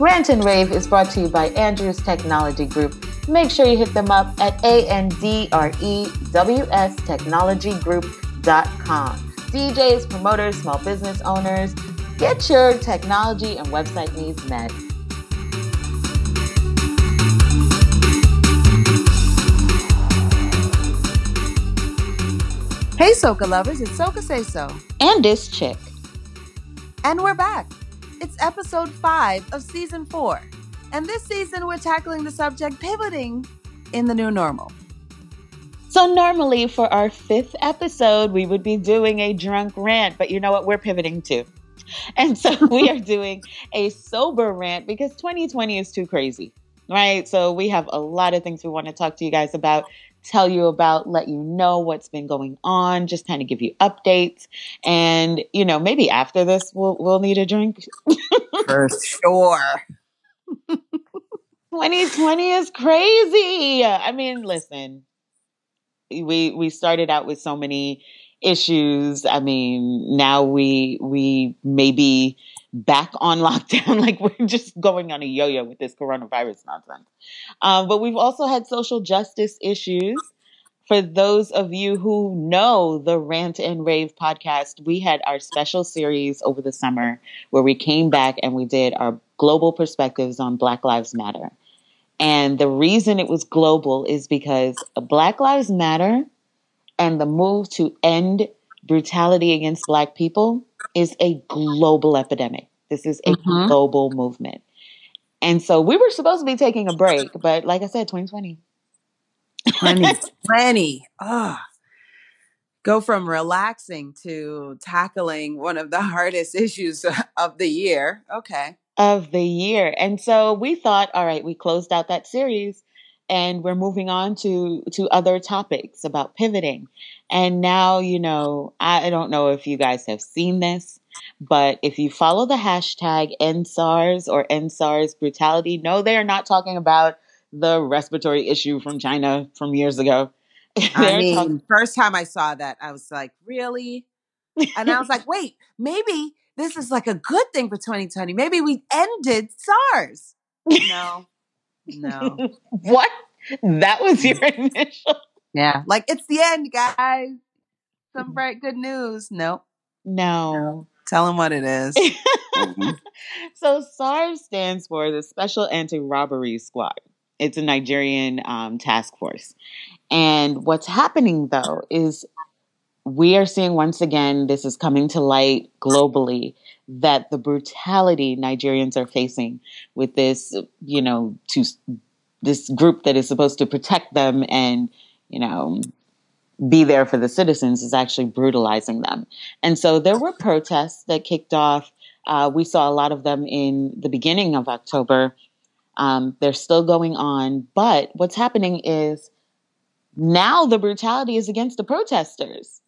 Rant and Rave is brought to you by Andrews Technology Group. Make sure you hit them up at A-N-D-R-E-W-S technologygroup.com. DJs, promoters, small business owners, get your technology and website needs met. Hey, Soca lovers, it's Soca Say So. And Dish Chick. And we're back. It's episode five of season four. And this season, we're tackling the subject pivoting in the new normal. So, normally for our fifth episode, we would be doing a drunk rant, but you know what? We're pivoting to. And so we are doing a sober rant because 2020 is too crazy, right? So, we have a lot of things we want to talk to you guys about tell you about, let you know what's been going on, just kind of give you updates. And, you know, maybe after this we'll we'll need a drink. For sure. 2020 is crazy. I mean, listen. We we started out with so many issues. I mean, now we we maybe back on lockdown. like we're just going on a yo-yo with this coronavirus nonsense. Um, but we've also had social justice issues. For those of you who know the Rant and Rave podcast, we had our special series over the summer where we came back and we did our global perspectives on Black Lives Matter. And the reason it was global is because Black Lives Matter and the move to end brutality against Black people is a global epidemic. This is a mm-hmm. global movement. And so we were supposed to be taking a break, but like I said, 2020. 2020. Oh. Go from relaxing to tackling one of the hardest issues of the year. Okay. Of the year. And so we thought, all right, we closed out that series and we're moving on to to other topics about pivoting. And now, you know, I don't know if you guys have seen this, but if you follow the hashtag EndSARS or EndSARS brutality, no, they are not talking about the respiratory issue from China from years ago. I mean, talk- first time I saw that, I was like, really? And I was like, wait, maybe this is like a good thing for 2020. Maybe we ended SARS. No, no. what? That was your initial. Yeah. Like it's the end, guys. Some bright good news. Nope. No. Tell them what it is. mm-hmm. So SARS stands for the Special Anti-Robbery Squad. It's a Nigerian um, task force. And what's happening though is we are seeing once again, this is coming to light globally, that the brutality Nigerians are facing with this, you know, to this group that is supposed to protect them and, you know, be there for the citizens is actually brutalizing them. And so there were protests that kicked off. Uh, we saw a lot of them in the beginning of October. Um, they're still going on. But what's happening is now the brutality is against the protesters.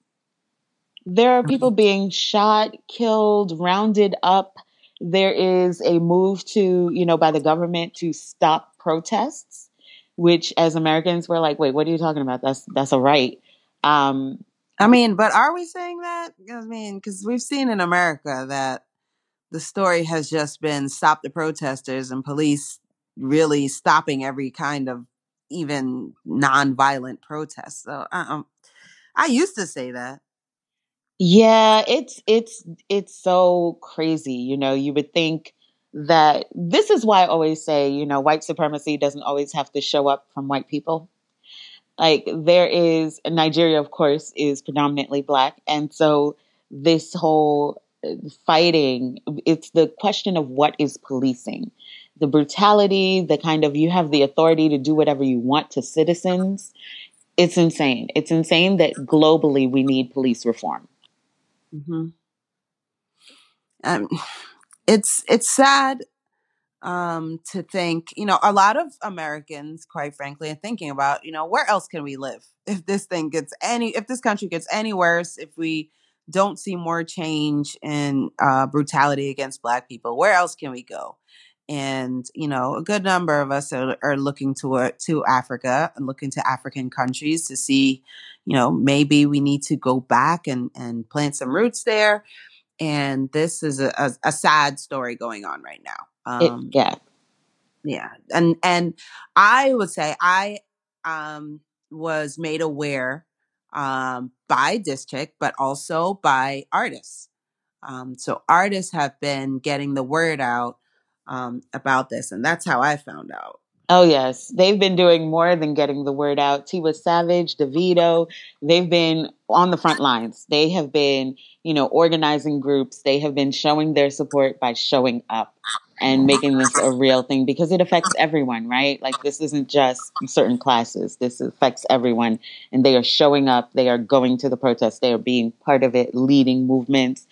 There are people mm-hmm. being shot, killed, rounded up. There is a move to, you know, by the government to stop protests, which as Americans we're like, wait, what are you talking about? That's that's a right. Um, I mean, but are we saying that? I mean, because we've seen in America that the story has just been stop the protesters and police really stopping every kind of even non-violent protest. So um, I used to say that. Yeah, it's it's it's so crazy. You know, you would think that this is why I always say, you know, white supremacy doesn't always have to show up from white people. Like there is Nigeria, of course, is predominantly black, and so this whole uh, fighting, it's the question of what is policing, the brutality, the kind of you have the authority to do whatever you want to citizens. It's insane. It's insane that globally we need police reform. Mm-hmm. Um, it's it's sad um, to think, you know, a lot of Americans, quite frankly, are thinking about, you know, where else can we live if this thing gets any, if this country gets any worse, if we don't see more change in uh, brutality against Black people, where else can we go? And you know, a good number of us are, are looking to to Africa and looking to African countries to see, you know, maybe we need to go back and and plant some roots there. And this is a, a, a sad story going on right now Um, it, yeah, yeah, and and I would say I um, was made aware um, by Dish Chick, but also by artists. Um, so artists have been getting the word out um, about this, and that's how I found out. Oh yes, they've been doing more than getting the word out. Tiwa Savage, Davido, they've been on the front lines. They have been, you know, organizing groups. They have been showing their support by showing up and making this a real thing because it affects everyone, right? Like this isn't just certain classes. This affects everyone and they are showing up, they are going to the protests, they are being part of it, leading movements,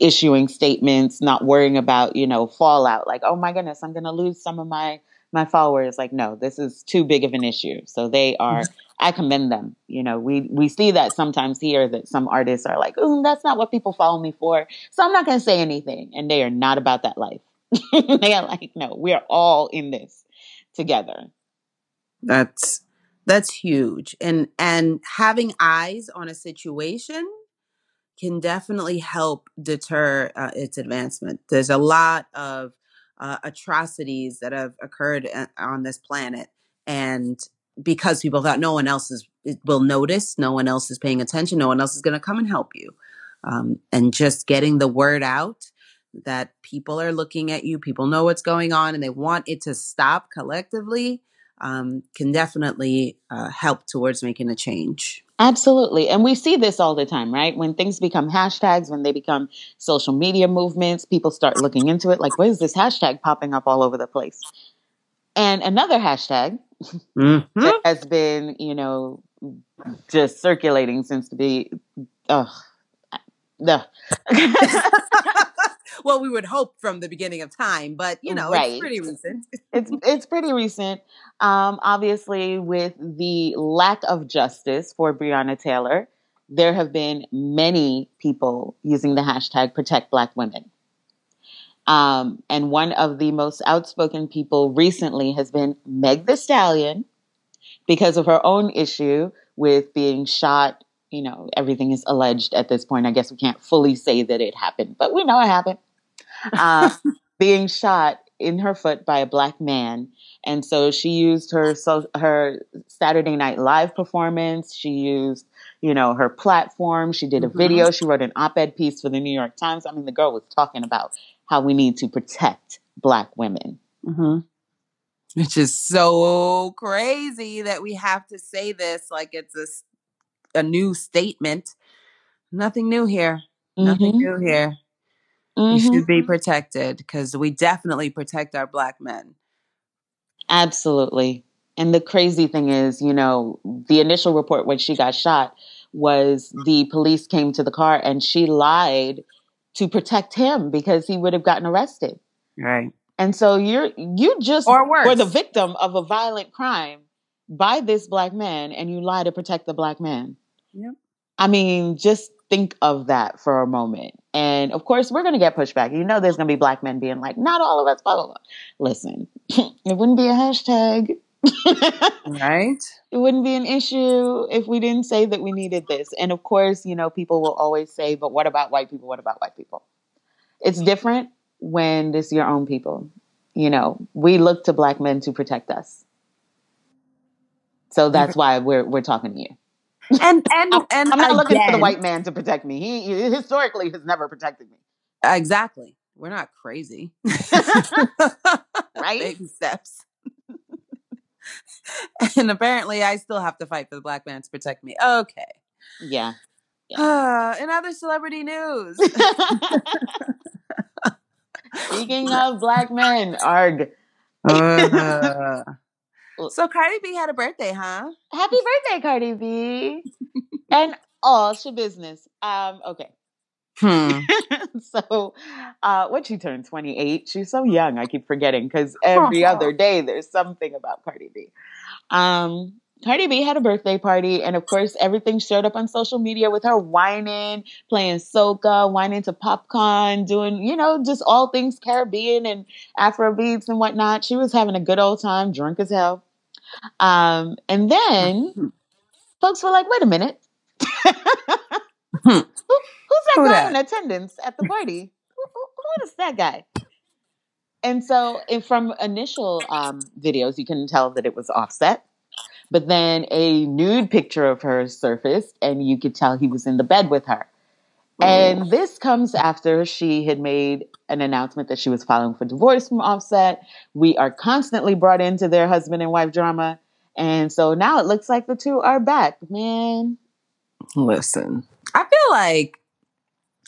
issuing statements, not worrying about, you know, fallout like, "Oh my goodness, I'm going to lose some of my my followers like no this is too big of an issue. So they are i commend them. You know we we see that sometimes here that some artists are like oh that's not what people follow me for. So i'm not going to say anything and they are not about that life. They are like no we're all in this together. That's that's huge. And and having eyes on a situation can definitely help deter uh, its advancement. There's a lot of uh, atrocities that have occurred uh, on this planet and because people thought no one else is will notice no one else is paying attention no one else is going to come and help you. Um, and just getting the word out that people are looking at you people know what's going on and they want it to stop collectively um, can definitely uh, help towards making a change Absolutely. And we see this all the time, right? When things become hashtags, when they become social media movements, people start looking into it like, what is this hashtag popping up all over the place? And another hashtag mm-hmm. that has been, you know, just circulating since the be ugh. well, we would hope from the beginning of time, but you know, right. it's pretty recent. it's it's pretty recent. Um, obviously, with the lack of justice for Breonna Taylor, there have been many people using the hashtag Protect Black Women. Um, and one of the most outspoken people recently has been Megan Thee Stallion because of her own issue with being shot. You know, everything is alleged at this point. I guess we can't fully say that it happened, but we know it happened. Uh, being shot in her foot by a black man and so she used her so her Saturday Night Live performance. She used, you know, her platform. She did a mm-hmm. video. She wrote an op-ed piece for the New York Times. I mean, the girl was talking about how we need to protect Black women. Mm-hmm. Which is so crazy that we have to say this like it's a, a new statement. Nothing new here. Mm-hmm. Nothing new here. You should be mm-hmm. protected because we definitely protect our Black men. Absolutely. And the crazy thing is, you know, the initial report when she got shot was the police came to the car and she lied to protect him because he would have gotten arrested. Right. And so you're you just or worse. were the victim of a violent crime by this black man and you lie to protect the black man. Yep. I mean, just think of that for a moment. And of course, we're going to get pushback. You know, there's going to be black men being like, not all of us, blah, blah, blah. Listen, it wouldn't be a hashtag. right? It wouldn't be an issue if we didn't say that we needed this. And of course, you know, people will always say, but what about white people? What about white people? It's different when it's your own people. You know, we look to black men to protect us. So that's why we're we're talking to you and and and I'm not again, looking for the white man to protect me. He historically has never protected me. Exactly. We're not crazy. right? Baby steps. and apparently I still have to fight for the black man to protect me. Okay. Yeah. yeah. Uh, in other celebrity news. Speaking of black men, arg. Uh, so Cardi B had a birthday, huh? Happy birthday, Cardi B. and all oh, business. Um, okay. Hmm. so, uh, when she turned 28, she's so young, I keep forgetting because every other day there's something about Cardi B. Um, Cardi B had a birthday party, and of course, everything showed up on social media with her wining, playing soca, wining to popcorn, doing, you know, just all things Caribbean and Afro beats and whatnot. She was having a good old time, drunk as hell. Um, and then mm-hmm. folks were like, wait a minute. Who, who's that Who guy that? in attendance at the party? Who, who, who is that guy? And so, and from initial um, videos, you can tell that it was Offset. But then a nude picture of her surfaced, and you could tell he was in the bed with her. And this comes after she had made an announcement that she was filing for divorce from Offset. We are constantly brought into their husband and wife drama. And so now it looks like the two are back. Man, Listen, I feel like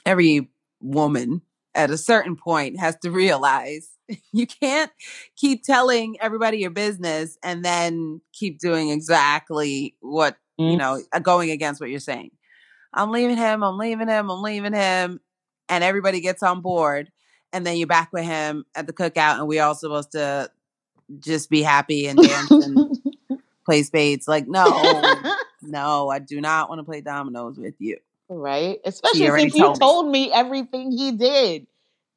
every woman at a certain point has to realize you can't keep telling everybody your business and then keep doing exactly what, you know, going against what you're saying. I'm leaving him, I'm leaving him, I'm leaving him. And everybody gets on board. And then you're back with him at the cookout, and we're all supposed to just be happy and dance and play spades. Like, no, no, I do not want to play dominoes with you. right? Especially since you told me. told me everything he did.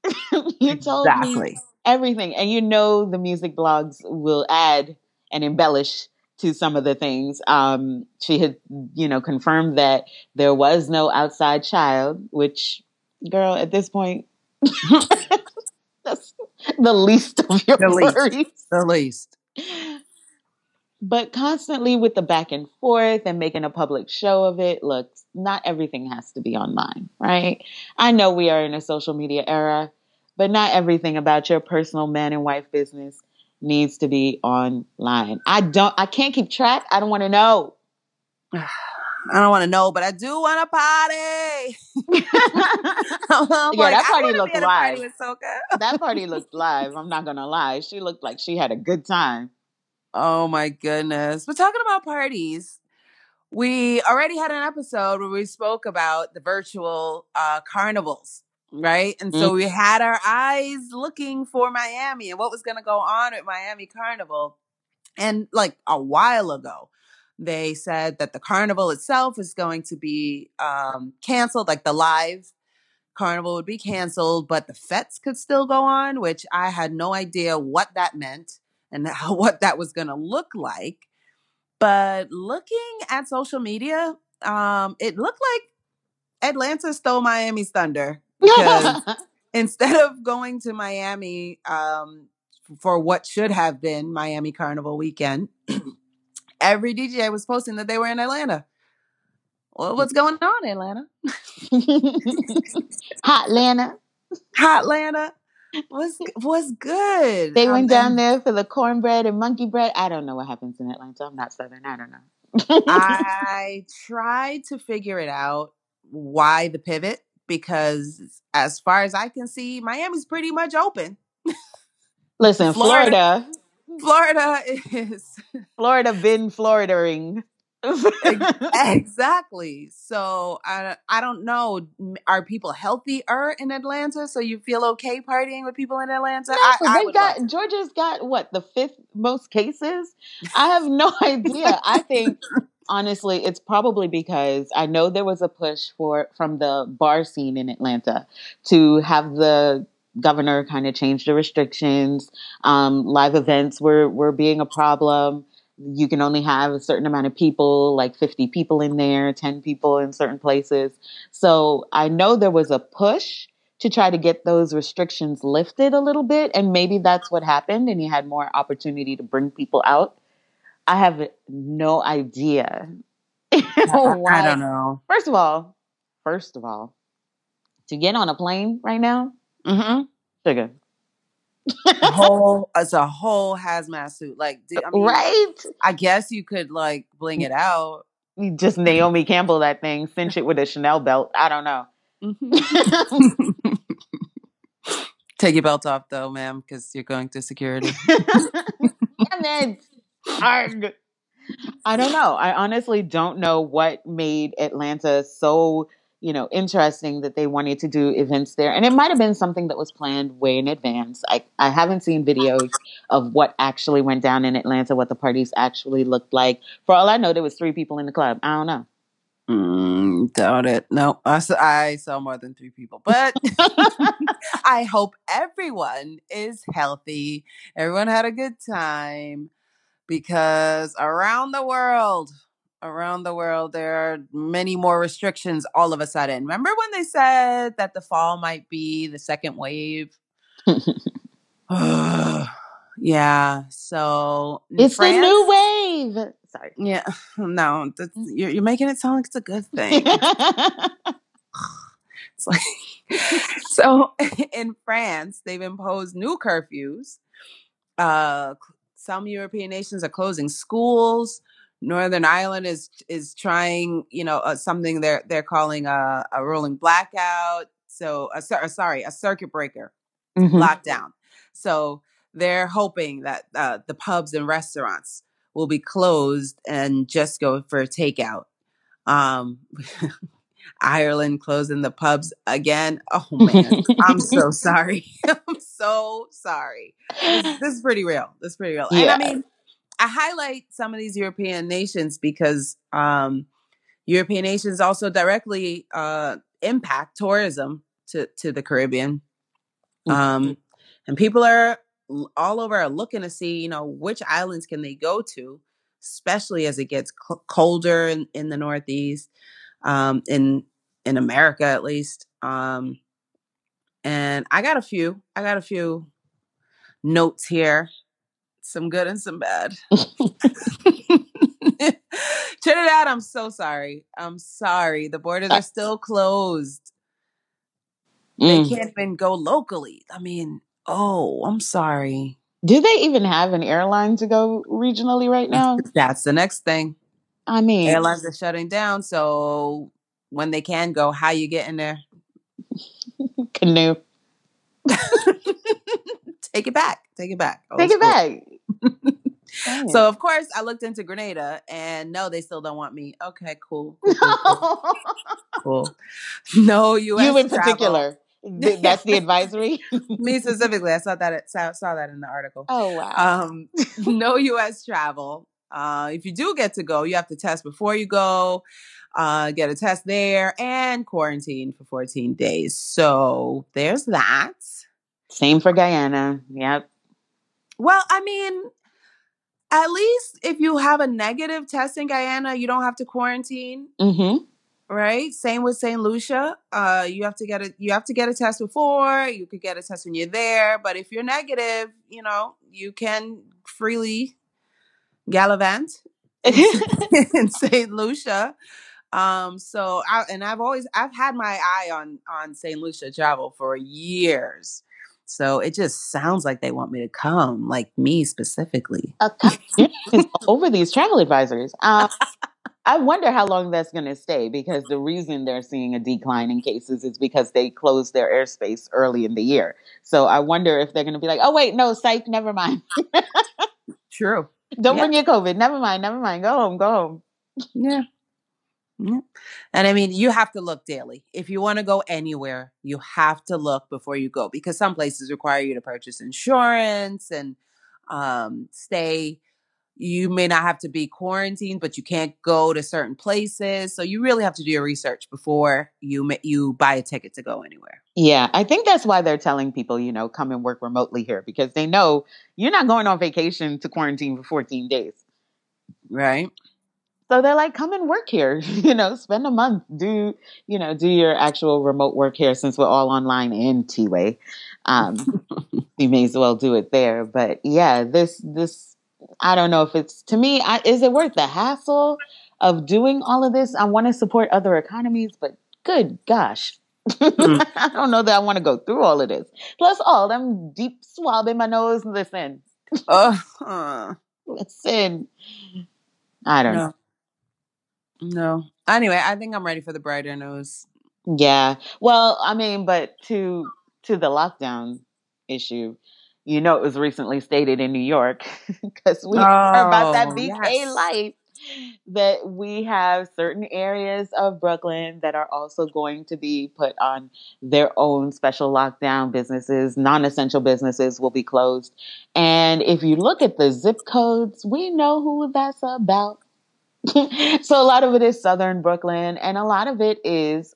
you told me Exactly. everything. And you know the music blogs will add and embellish to some of the things. Um, she had, you know, confirmed that there was no outside child, which, girl, at this point, that's the least of your The least. worries. The least. But constantly with the back and forth and making a public show of it, look, not everything has to be online, right? I know we are in a social media era, but not everything about your personal man and wife business needs to be online. I don't, I can't keep track. I don't want to know. I don't want to know, but I do want to party. Yeah, like, that party looked a party live. that party looked live. I'm not going to lie. She looked like she had a good time. Oh my goodness. But talking about parties, we already had an episode where we spoke about the virtual uh, carnivals, right? And so we had our eyes looking for Miami and what was going to go on at Miami Carnival. And like a while ago, they said that the carnival itself is going to be um, canceled, like the live carnival would be canceled, but the fetes could still go on, which I had no idea what that meant and how, what that was going to look like. But looking at social media, um, it looked like Atlanta stole Miami's thunder because instead of going to Miami um, for what should have been Miami Carnival weekend, every DJ was posting that they were in Atlanta. Well, what's going on, Atlanta? Hot Atlanta. Hot Atlanta was was good. They Um, went down and there for the cornbread and monkey bread. I don't know what happens in Atlanta. I'm not Southern. I don't know. I tried to figure it out why the pivot because as far as I can see, Miami's pretty much open. Listen, Florida- Florida, Florida is Florida been Floridering. exactly. So I I don't know. Are people healthier in Atlanta? So you feel okay partying with people in Atlanta? I, I they got. Georgia's got what the fifth most cases. I have no idea. I think honestly, it's probably because I know there was a push for from the bar scene in Atlanta to have the governor kind of change the restrictions. Um, live events were were being a problem. You can only have a certain amount of people, like 50 people in there, 10 people in certain places. So I know there was a push to try to get those restrictions lifted a little bit. And maybe that's what happened. And you had more opportunity to bring people out. I have no idea. I, don't know. First of all, first of all, to get on a plane right now, Mm-hmm. sugar. whole it's a whole hazmat suit. Like, I mean, right? I guess you could like bling it out. You just Naomi Campbell that thing, cinch it with a Chanel belt. I don't know. Mhm. Take your belt off though, ma'am, because you're going to security. Damn it. Arg. I don't know. I honestly don't know what made Atlanta so, you know, interesting that they wanted to do events there. And it might have been something that was planned way in advance. I, I haven't seen videos of what actually went down in Atlanta, what the parties actually looked like. For all I know, there was three people in the club. I don't know. Mm, doubt it. No, I saw more than three people, but I hope everyone is healthy. Everyone had a good time because around the world, around the world, there are many more restrictions all of a sudden. Remember when they said that the fall might be the second wave? yeah. So it's France, the new wave. Sorry. Yeah. No, you're, you're making it sound like it's a good thing. it's like so in France, they've imposed new curfews. Uh, some European nations are closing schools. Northern Ireland is is trying, you know, uh, something they're they're calling a, a rolling blackout. So, a, sorry, a circuit breaker mm-hmm. lockdown. So they're hoping that uh, the pubs and restaurants will be closed and just go for takeout. Um, Ireland closing the pubs again. Oh man, I'm so sorry. I'm so sorry. This, this, is pretty real. This is pretty real. Yeah. And I mean, I highlight some of these European nations because um, European nations also directly uh, impact tourism to to the Caribbean. Mm-hmm. Um, and people are all over are looking to see, you know, which islands can they go to, especially as it gets colder in, in the Northeast, um, in in America at least. Um, and I got a few. I got a few notes here, some good and some bad. Trinidad, I'm so sorry. I'm sorry. The borders are still closed. Mm. They can't even go locally. I mean, oh, I'm sorry. Do they even have an airline to go regionally right now? That's the next thing. I mean, airlines are shutting down, so when they can go, how you get in there? Canoe. Take it back. Take it back. Take it back. so of course I looked into Grenada and no, they still don't want me. Okay, cool. Cool. cool, cool. No U.S. You in travel. particular. That's the advisory. Me specifically, I saw that. Saw, saw that in the article. Oh wow. Um, no U.S. travel. Uh, if you do get to go, you have to test before you go, uh, get a test there, and quarantine for 14 days. So there's that. Same for Guyana. Yep. Well, I mean, at least if you have a negative test in Guyana, you don't have to quarantine. Mm-hmm right same with st lucia uh you have to get a you have to get a test before you could get a test when you're there but if you're negative you know you can freely gallivant in st lucia um so I, and i've always i've had my eye on on st lucia travel for years so it just sounds like they want me to come like me specifically over these travel advisors um I wonder how long that's going to stay because the reason they're seeing a decline in cases is because they closed their airspace early in the year. So I wonder if they're going to be like, oh, wait, no, psych, never mind. True. Don't yeah. bring your COVID. Never mind, never mind. Go home, go home. Yeah. Yeah. And I mean, you have to look daily. If you want to go anywhere, you have to look before you go because some places require you to purchase insurance and um, stay you may not have to be quarantined, but you can't go to certain places. So you really have to do your research before you you buy a ticket to go anywhere. Yeah, I think that's why they're telling people, you know, come and work remotely here because they know you're not going on vacation to quarantine for 14 days. Right. So they're like, come and work here, you know, spend a month, do, you know, do your actual remote work here since we're all online in T-Way. Um, you may as well do it there. But yeah, this, this, I don't know if it's to me. I, is it worth the hassle of doing all of this? I want to support other economies, but good gosh, mm. I don't know that I want to go through all of this. Plus, all them deep swab in my nose. Listen, uh, listen. I don't no. know. No. Anyway, I think I'm ready for the brighter nose. Yeah. Well, I mean, but to to the lockdown issue, you know, it was recently stated in New York because we oh, heard about that oh, BK yes. life that we have certain areas of Brooklyn that are also going to be put on their own special lockdown. Businesses, non essential businesses will be closed. And if you look at the zip codes, we know who that's about. so a lot of it is Southern Brooklyn, and a lot of it is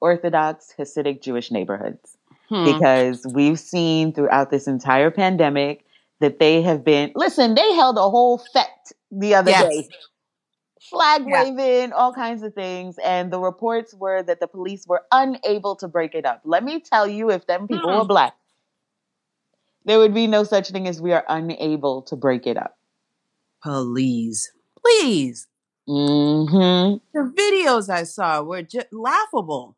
Orthodox Hasidic Jewish neighborhoods hmm. because we've seen throughout this entire pandemic that they have been listen they held a whole fete the other yes. day flag waving all kinds of things and the reports were that the police were unable to break it up let me tell you if them people hmm. were black there would be no such thing as we are unable to break it up. Please, please. hmm The videos I saw were just laughable.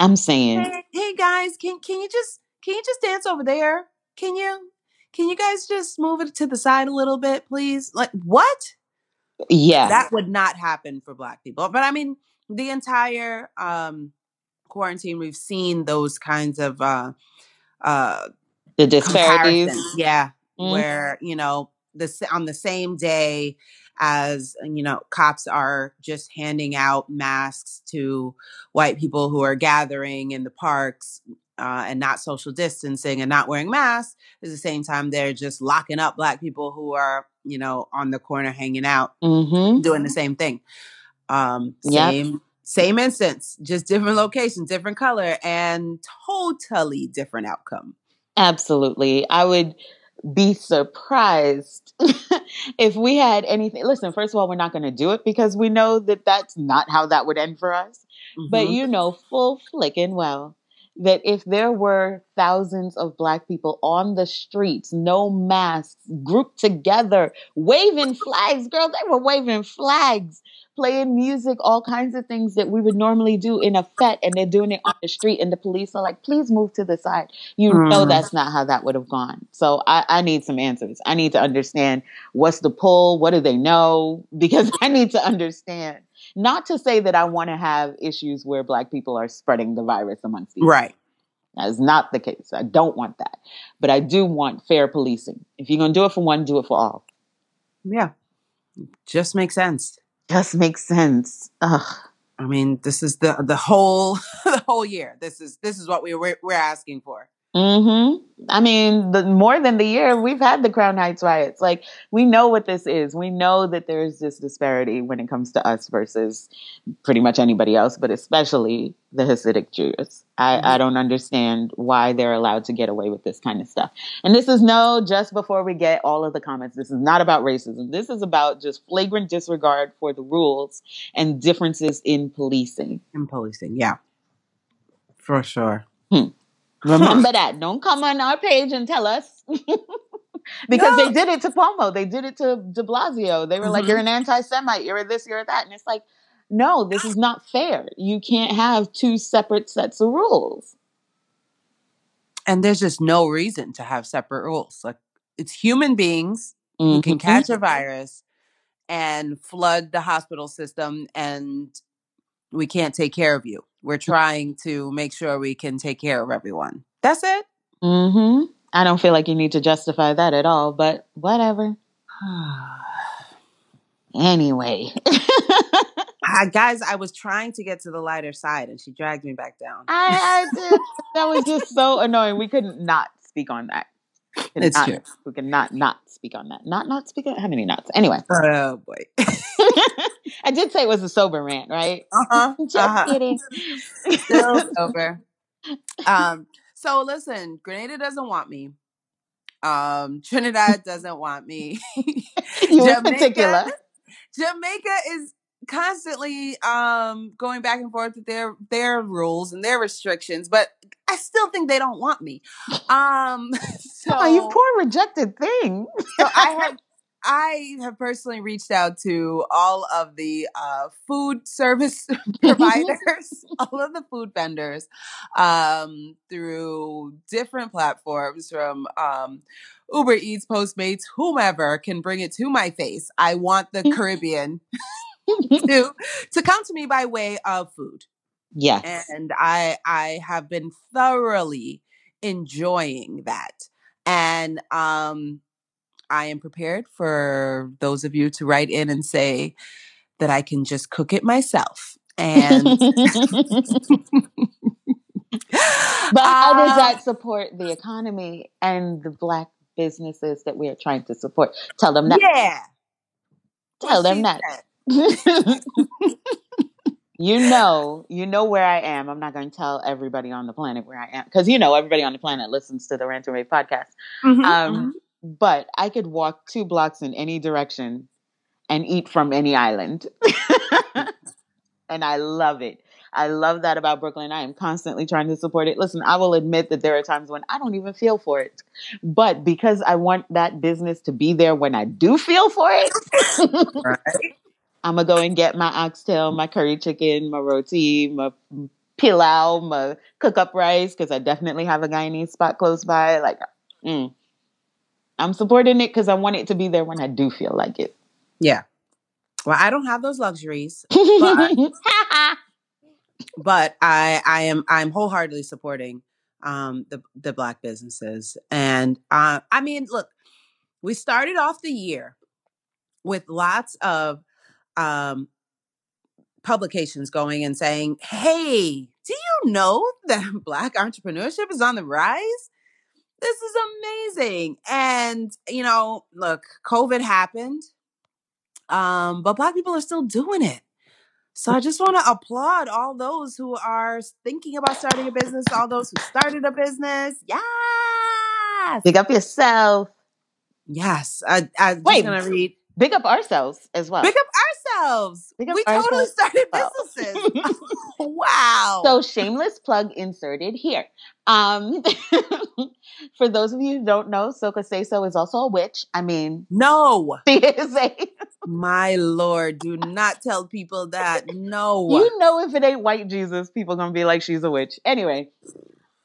I'm saying, Hey, hey guys, can can you just can you just dance over there? Can you can you guys just move it to the side a little bit, please? Like what? yeah, That would not happen for black people. But I mean, the entire um quarantine we've seen those kinds of uh uh the disparities. Yeah, Mm. where you know this on the same day as you know cops are just handing out masks to white people who are gathering in the parks uh, and not social distancing and not wearing masks at the same time they're just locking up black people who are you know on the corner hanging out hmm doing the same thing um Yep. same same instance just different location different color and totally different outcome Absolutely. I would be surprised if we had anything. Listen, first of all, we're not going to do it because we know that that's not how that would end for us. But Mhm. you know, full flicking well, that if there were thousands of black people on the streets, no masks, grouped together, waving flags, girl, they were waving flags, playing music, all kinds of things that we would normally do in a fete, and they're doing it on the street, and the police are like, please move to the side. You know Mhm. that's not how that would have gone. So I, I need some answers. I need to understand what's the pull, what do they know? Because I need to understand. Not to say that I want to have issues where black people are spreading the virus amongst each right That is not the case. I don't want that. But I do want fair policing. If you're going to do it for one, do it for all. Yeah. Just makes sense. Just makes sense. Ugh. I mean, this is the the whole the whole year. This is this is what we we're, we're asking for. Hmm I mean, the more than the year we've had the Crown Heights riots. Like we know what this is. We know that there's this disparity when it comes to us versus pretty much anybody else, but especially the Hasidic Jews. I, I don't understand why they're allowed to get away with this kind of stuff. And this is no, just before we get all of the comments, this is not about racism. This is about just flagrant disregard for the rules and differences in policing. In policing, yeah, for sure. Remember that. Don't come on our page and tell us. because they did it to Cuomo. They did it to de Blasio. They were like, Mhm. you're an anti Semite. You're this, you're that. And it's like, no, this is not fair. You can't have two separate sets of rules. And there's just no reason to have separate rules. Like it's human beings who can catch a virus and flood the hospital system, and we can't take care of you. We're trying to make sure we can take care of everyone. That's it. hmm I don't feel like you need to justify that at all, but whatever. Anyway, Ah, guys, I was trying to get to the lighter side, and she dragged me back down. I, I did. That was just so annoying. We couldn't not speak on that. Could It's true. We could not speak on that. Not not speak on how many nots? Anyway, Oh boy. I did say it was a sober rant, right? Uh-huh. Just uh-huh. kidding. Still sober. Um, so listen, Grenada doesn't want me. Um, Trinidad doesn't want me. you in particular. Jamaica is constantly um going back and forth with their their rules and their restrictions, but I still think they don't want me. Um so Oh, you poor rejected thing. so I have I have personally reached out to all of the uh, food service providers, all of the food vendors, um, through different platforms from um, Uber Eats, Postmates, whomever can bring it to my face. I want the Caribbean to to come to me by way of food yes. and I I have been thoroughly enjoying that. And um I am prepared for those of you to write in and say that I can just cook it myself. And But how does Um, that support the economy and the black businesses that we are trying to support? Tell them that. Yeah. Tell them she that. You know, you know where I am. I'm not going to tell everybody on the planet where I am because you know everybody on the planet listens to the Rant and Rave podcast. Mhm, Um, But I could walk two blocks in any direction and eat from any island, and I love it. I love that about Brooklyn. I am constantly trying to support it. Listen, I will admit that there are times when I don't even feel for it. But because I want that business to be there when I do feel for it, right. I'm going to go and get my oxtail, my curry chicken, my roti, my pilau, my cook up rice, because I definitely have a Guyanese spot close by. Like, mm. I'm supporting it because I want it to be there when I do feel like it. Yeah. Well, I don't have those luxuries, but, but I I am I'm wholeheartedly supporting um the the black businesses. And uh I mean, look, we started off the year with lots of um publications going and saying, "Hey, do you know that black entrepreneurship is on the rise?" This is amazing. And, you know, look, COVID happened um, but black people are still doing it. So I just want to applaud all those who are thinking about starting a business, all those who started a business. Yes. Big up yourself. Yes. I, I'm Wait, just going to read. Big up ourselves as well. Big up ourselves. Up we ourselves totally started businesses. wow. So shameless plug inserted here. Um, for those of you who don't know, Soca Say So is also a witch. I mean, no. She is a my lord, do not tell people that. No. You know if it ain't white Jesus, people gonna be like she's a witch. Anyway.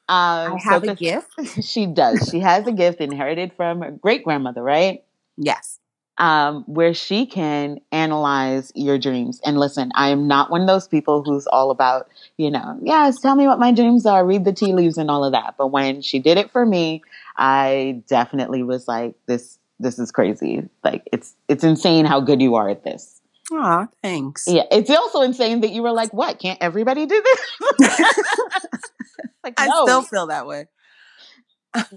Um, I have a gift. She does. She has a gift inherited from her great grandmother, right? Yes. Um, where she can analyze your dreams. And listen, I am not one of those people who's all about, you know, yes, tell me what my dreams are, read the tea leaves and all of that. But when she did it for me, I definitely was like, this this is crazy. Like it's it's insane how good you are at this. Aw, thanks. Yeah, it's also insane that you were like, "What? Can't everybody do this?" like, I no. still feel that way.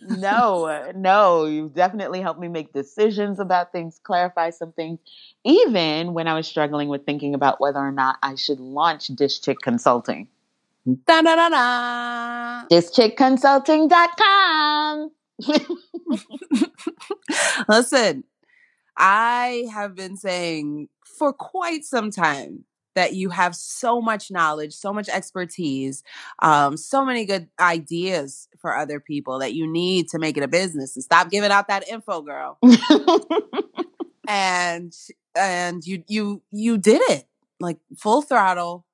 No, no, you've definitely helped me make decisions about things, clarify some things, even when I was struggling with thinking about whether or not I should launch Dish Chick Consulting. Da da da da. DishChickConsulting.com. Listen, I have been saying for quite some time that you have so much knowledge, so much expertise, um, so many good ideas for other people that you need to make it a business and stop giving out that info, girl. and and you you you did it like full throttle.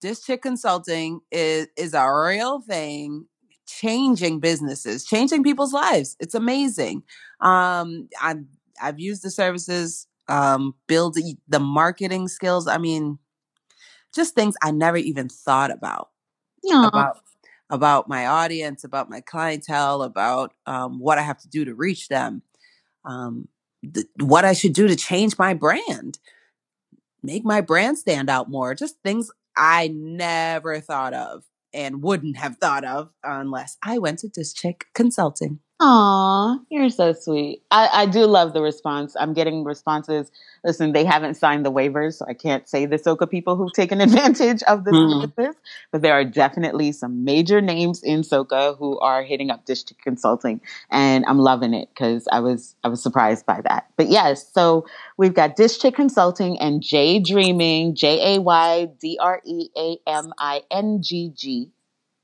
Dish Chick Consulting is is a real thing changing businesses, changing people's lives. It's amazing. Um, I've I've used the services, um, build the marketing skills. I mean, just things I never even thought about Aww. about about my audience, about my clientele, about um, what I have to do to reach them, um, th- what I should do to change my brand, make my brand stand out more. Just things I never thought of and wouldn't have thought of unless I went to Dish Chick Consulting. Aw, you're so sweet. I, I do love the response. I'm getting responses. Listen, they haven't signed the waivers, so I can't say the Soca people who've taken advantage of the mm. but there are definitely some major names in Soca who are hitting up Dish Chick Consulting, and I'm loving it because I was I was surprised by that. But yes, so we've got Dish Chick Consulting and Jay Dreaming, J A Y D R E A M I N G G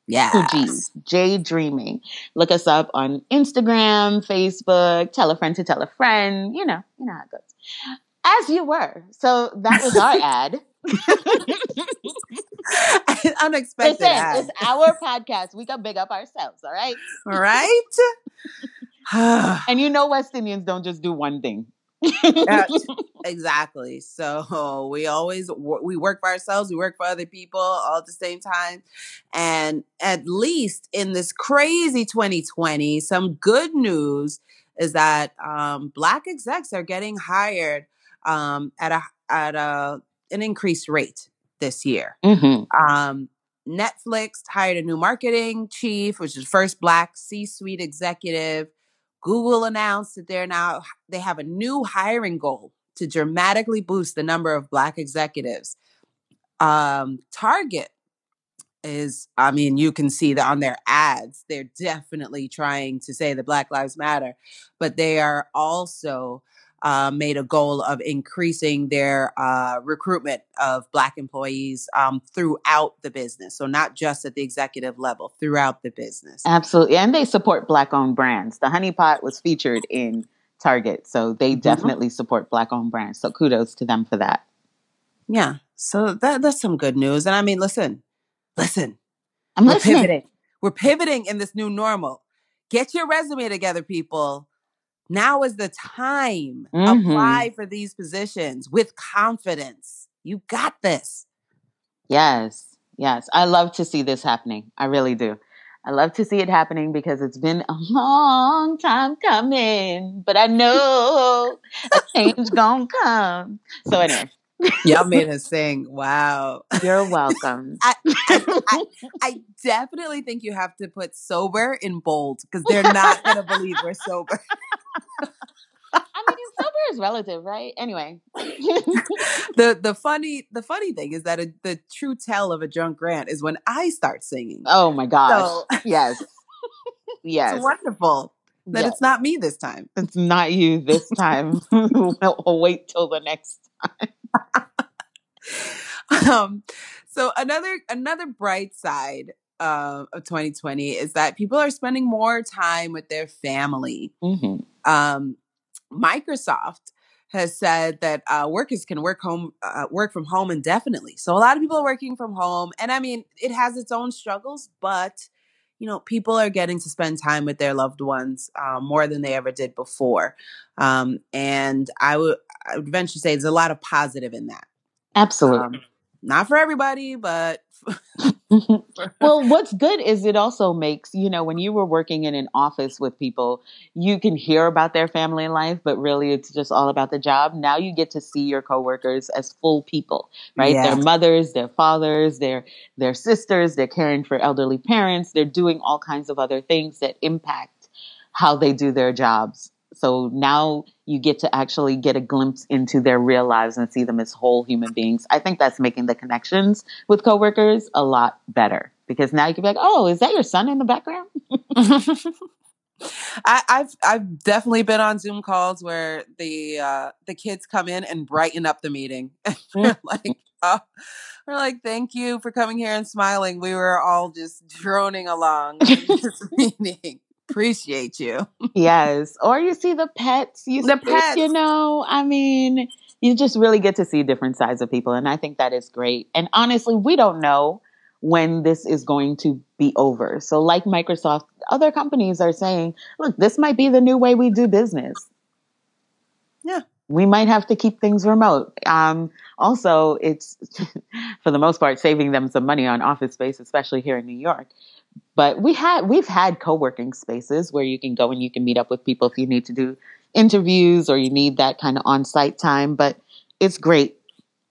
yeah. G's, Jay Dreaming. Look us up on Instagram, Facebook, tell a friend to tell a friend. You know, you know how it goes. As you were. So that was our ad. Unexpected. Listen, ad. it's our podcast. We can big up ourselves, all right? All right. and you know West Indians don't just do one thing exactly. So we always we work for ourselves, we work for other people all at the same time. And at least in this crazy 2020, some good news is that um, black execs are getting hired um, at a at a an increased rate this year. Mm-hmm. Um, Netflix hired a new marketing chief, which is first black C-suite executive. Google announced that they're now they have a new hiring goal to dramatically boost the number of black executives. Um, Target is, I mean, you can see that on their ads, they're definitely trying to say that Black Lives Matter, but they are also uh, made a goal of increasing their uh, recruitment of Black employees um, throughout the business. So, not just at the executive level, throughout the business. Absolutely. And they support Black owned brands. The Honey Pot was featured in Target. So, they mm-hmm. definitely support Black owned brands. So, kudos to them for that. Yeah. So, that, that's some good news. And I mean, listen, listen. I'm We're listening. Pivoting. We're pivoting in this new normal. Get your resume together, people now is the time. Mm-hmm. Apply for these positions with confidence. You got this. Yes. Yes. I love to see this happening. I really do. I love to see it happening because it's been a long time coming, but I know a change gonna come. So anyway. Y'all made us sing. Wow. You're welcome. I, I, I, I, definitely think you have to put sober in bold because they're not going to believe we're sober. I mean, sober is relative, right? Anyway, the the funny the funny thing is that a, the true tell of a drunk Grant is when I start singing. Oh my gosh! So, yes, yes, it's wonderful that yes. it's not me this time. It's not you this time. we'll, we'll wait till the next time. um, so another another bright side uh, of 2020 is that people are spending more time with their family. Mm-hmm. Um, Microsoft has said that uh, workers can work home, uh, work from home indefinitely. So a lot of people are working from home, and I mean, it has its own struggles, but you know, people are getting to spend time with their loved ones uh, more than they ever did before. Um, and I would, I would venture to say there's a lot of positive in that. Absolutely. Um, not for everybody, but well, what's good is it also makes, you know, when you were working in an office with people, you can hear about their family life, but really it's just all about the job. Now you get to see your coworkers as full people, right? Yeah. Their mothers, their fathers, their their sisters, they're caring for elderly parents, they're doing all kinds of other things that impact how they do their jobs. So now you get to actually get a glimpse into their real lives and see them as whole human beings. I think that's making the connections with coworkers a lot better because now you can be like, "Oh, is that your son in the background?" I, have I've definitely been on Zoom calls where the uh, the kids come in and brighten up the meeting. we're like, oh, we're like, thank you for coming here and smiling. We were all just droning along this meeting appreciate you. yes. Or you see the pets. You the see, pets. You know, I mean, you just really get to see different sides of people. And I think that is great. And honestly, we don't know when this is going to be over. So, like Microsoft, other companies are saying, look, this might be the new way we do business. Yeah. We might have to keep things remote. Um, also, it's for the most part saving them some money on office space, especially here in New York. But we had we've had co-working spaces where you can go and you can meet up with people if you need to do interviews or you need that kind of on-site time. But it's great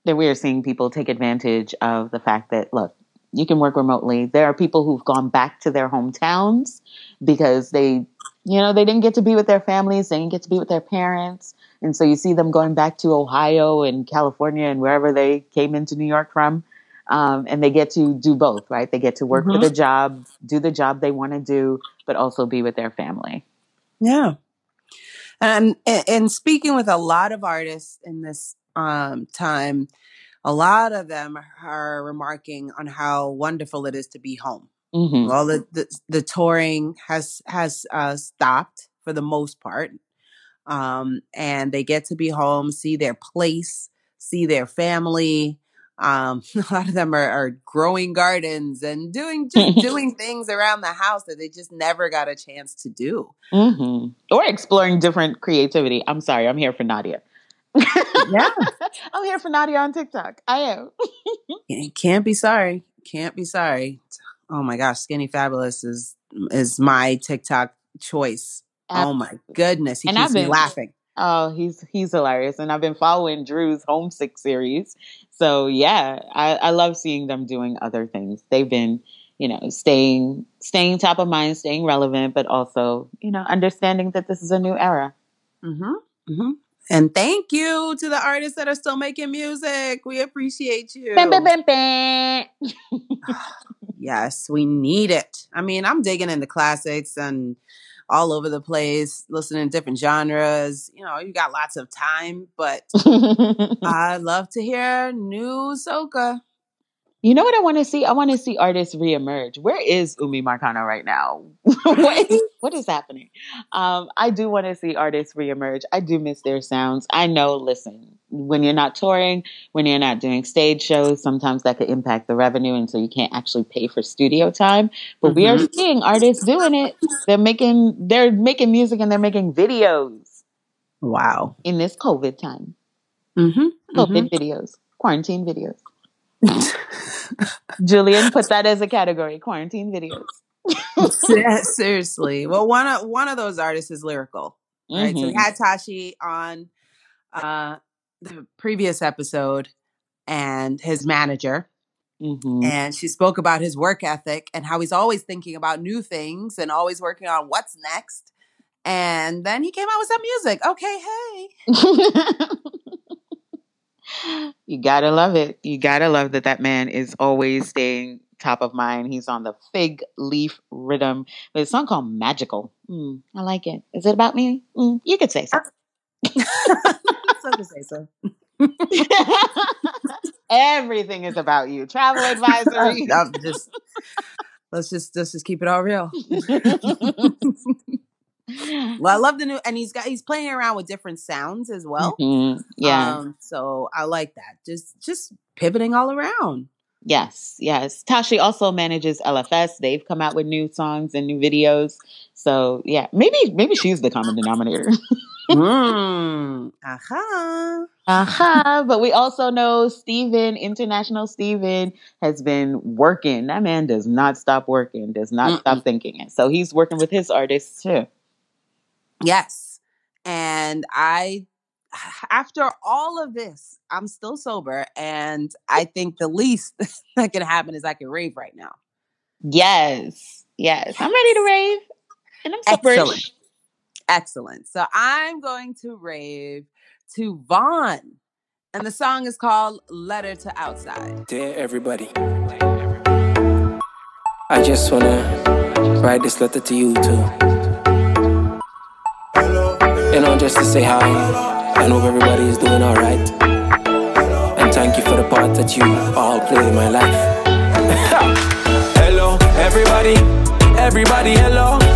that we are seeing people take advantage of the fact that look, you can work remotely. There are people who've gone back to their hometowns because they you know, they didn't get to be with their families, they didn't get to be with their parents. And so you see them going back to Ohio and California and wherever they came into New York from um, and they get to do both, right? They get to work mm-hmm. for the job, do the job they want to do, but also be with their family. Yeah. And and speaking with a lot of artists in this um, time, a lot of them are remarking on how wonderful it is to be home. Mm-hmm. Well, the, the, the touring has has uh, stopped for the most part, um, and they get to be home, see their place, see their family, um, a lot of them are, are growing gardens and doing just doing things around the house that they just never got a chance to do, mm-hmm. or exploring different creativity. I'm sorry, I'm here for Nadia. yeah, I'm here for Nadia on TikTok. I am. Can't be sorry. Can't be sorry. Oh my gosh, Skinny Fabulous is is my TikTok choice. Oh my goodness, he and keeps been, me laughing. Oh, he's he's hilarious, and I've been following Drew's Homesick series. So yeah, I, I love seeing them doing other things. They've been, you know, staying staying top of mind, staying relevant, but also, you know, understanding that this is a new era. Mm-hmm. Mm-hmm. And thank you to the artists that are still making music. We appreciate you. yes, we need it. I mean, I'm digging into classics and all over the place, listening to different genres. You know, you got lots of time, but I love to hear new soca. You know what I want to see? I want to see artists reemerge. Where is Umi Marcano right now? what, is, what is happening? Um, I do want to see artists reemerge. I do miss their sounds. I know, listen, when you're not touring, when you're not doing stage shows, sometimes that could impact the revenue. And so you can't actually pay for studio time. But mm-hmm. we are mm-hmm. seeing artists doing it. They're making, they're making music and they're making videos. Wow. In this COVID time. Mm-hmm. COVID mm-hmm. videos, quarantine videos. Julian, put that as a category: quarantine videos. yeah, seriously. Well, one of one of those artists is Lyrikal, right? Mm-hmm. So we mm-hmm. had Tashi on uh, the previous episode, and his manager, mm-hmm. and she spoke about his work ethic and how he's always thinking about new things and always working on what's next. And then he came out with some music. Okay, hey. you gotta love it. You gotta love that that man is always staying top of mind. He's on the fig leaf rhythm with a song called Magical. Mm, I like it. Is it about me? Mm, you could say so. so to say so. Everything is about you. Travel advisory. I'm just let's just let's just keep it all real well, I love the new, and he's got he's playing around with different sounds as well. Mm-hmm. Yeah, um, so I like that. Just just pivoting all around. Yes, yes. Tashi also manages LFS. They've come out with new songs and new videos. So yeah, maybe maybe she's the common denominator. mm, aha. Aha. But we also know Steven, International Steven, has been working. That man does not stop working, does not Mm-mm. stop thinking it. So he's working with his artists too. Yes. And I, after all of this, I'm still sober. And I think the least that can happen is I can rave right now. Yes. Yes. I'm ready to rave. And I'm sober. Excellent. Excellent. So I'm going to rave to Vaughn. And the song is called Letter to Outside. Dear everybody, I just want to write this letter to you too. You know, just to say hi. I hope everybody is doing alright. And thank you for the part that you all played in my life. hello, everybody. Everybody, hello.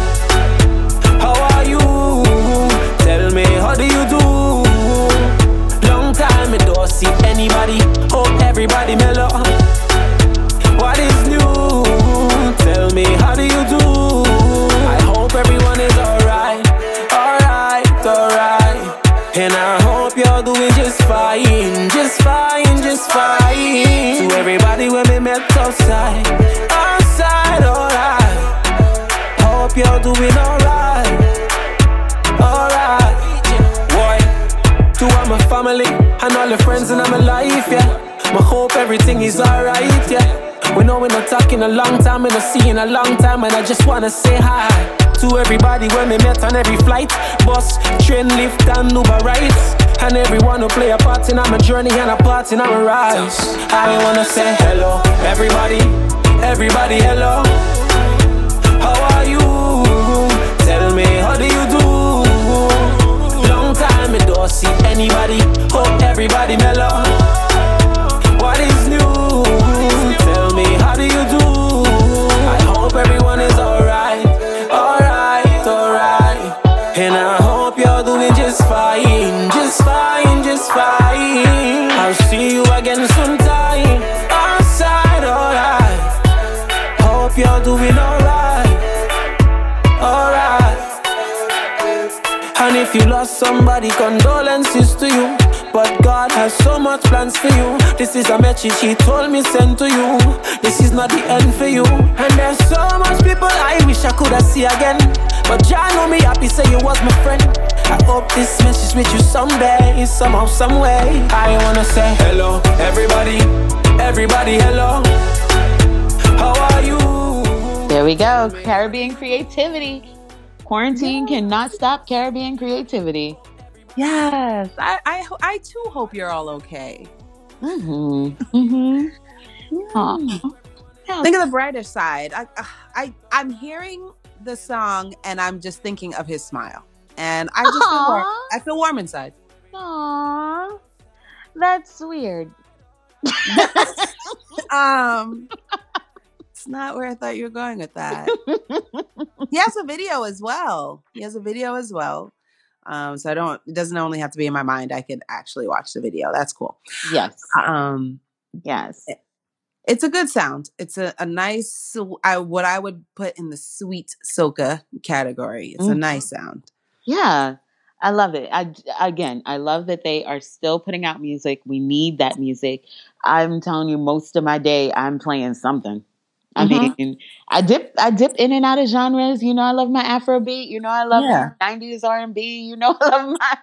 Friends in my life, yeah. I hope everything is alright, yeah. We know we're not talking a long time, we're not seeing a long time, and I just wanna say hi. To everybody when we met on every flight, bus, train, lift, and Uber rides. And everyone who play a part in my journey and a part in my rise. I wanna say hello, everybody, everybody, hello. How are you? Everybody mellow. What is new? Tell me, how do you do? I hope everyone is alright. Alright, alright. And I hope you're doing just fine, just fine, just fine. I'll see you again sometime outside, alright. Hope you're doing alright, alright. And if you lost somebody, condolences to you. Much plans for you. This is a message He told me send to you. This is not the end for you. And there's so much people I wish I could have see again. But Jah know me happy, say you was my friend. I hope this message with you someday, somehow, some way. I wanna say hello, everybody, everybody, hello. How are you? There we go, Caribbean creativity. Quarantine cannot stop Caribbean creativity. Yes, I, I, I too hope you're all okay. Mm-hmm. Mm-hmm. Yeah. Think of the brighter side. I, I, I'm hearing the song and I'm just thinking of his smile. And I just feel warm. I feel warm inside. Aww. That's weird. Um it's not where I thought you were going with that. he has a video as well. He has a video as well. Um, so I don't it doesn't only have to be in my mind. I can actually watch the video. That's cool. yes. Um Yes. it's a good sound. It's a, a nice I what I would put in the sweet soca category. It's a Mhm. nice sound. Yeah. I love it. I again, I love that they are still putting out music. We need that music. I'm telling you, most of my day I'm playing something. I Mhm. mean, I dip, I dip in and out of genres. You know, I love my Afrobeat. You know, I love Yeah. '90s R&B. You know, I love my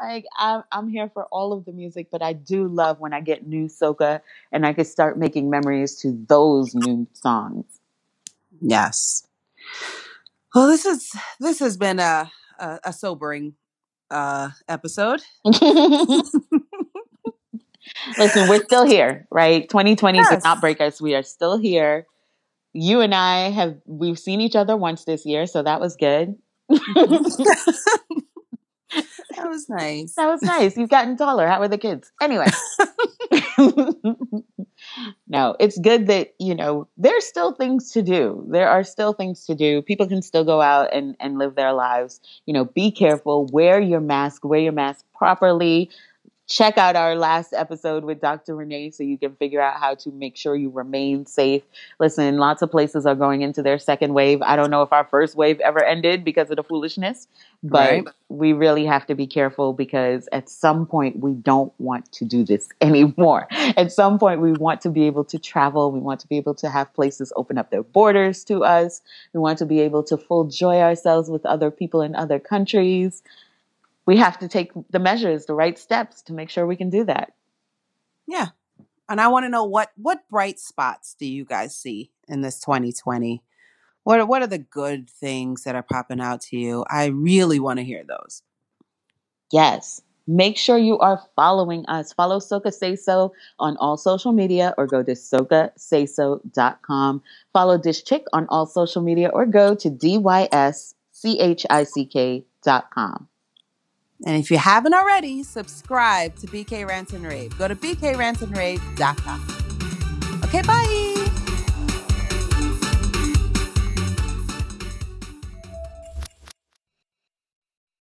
like. I'm I'm here for all of the music, but I do love when I get new soca and I can start making memories to those new songs. Yes. Well, this is this has been a a, a sobering uh episode. Listen, we're still here, right? 2020 Yes. did not break us. We are still here. You and I have we've seen each other once this year, so that was good. that was nice. That was nice. You've gotten taller. How are the kids? Anyway. no, it's good that, you know, there's still things to do. There are still things to do. People can still go out and, and live their lives. You know, be careful, wear your mask, wear your mask properly. Check out our last episode with Dr. Renee so you can figure out how to make sure you remain safe. Listen, lots of places are going into their second wave. I don't know if our first wave ever ended because of the foolishness, but Right. we really have to be careful because at some point we don't want to do this anymore. At some point we want to be able to travel. We want to be able to have places open up their borders to us. We want to be able to full joy ourselves with other people in other countries. We have to take the measures, the right steps to make sure we can do that. Yeah. And I want to know what what bright spots do you guys see in this 2020? What are, what are the good things that are popping out to you? I really want to hear those. Yes. Make sure you are following us. Follow Soca Say So on all social media or go to socasayso.com. Follow Dish Chick on all social media or go to dishchick.com. And if you haven't already, subscribe to BK Rant and Rave. Go to bkrantandrave.com. Okay, bye.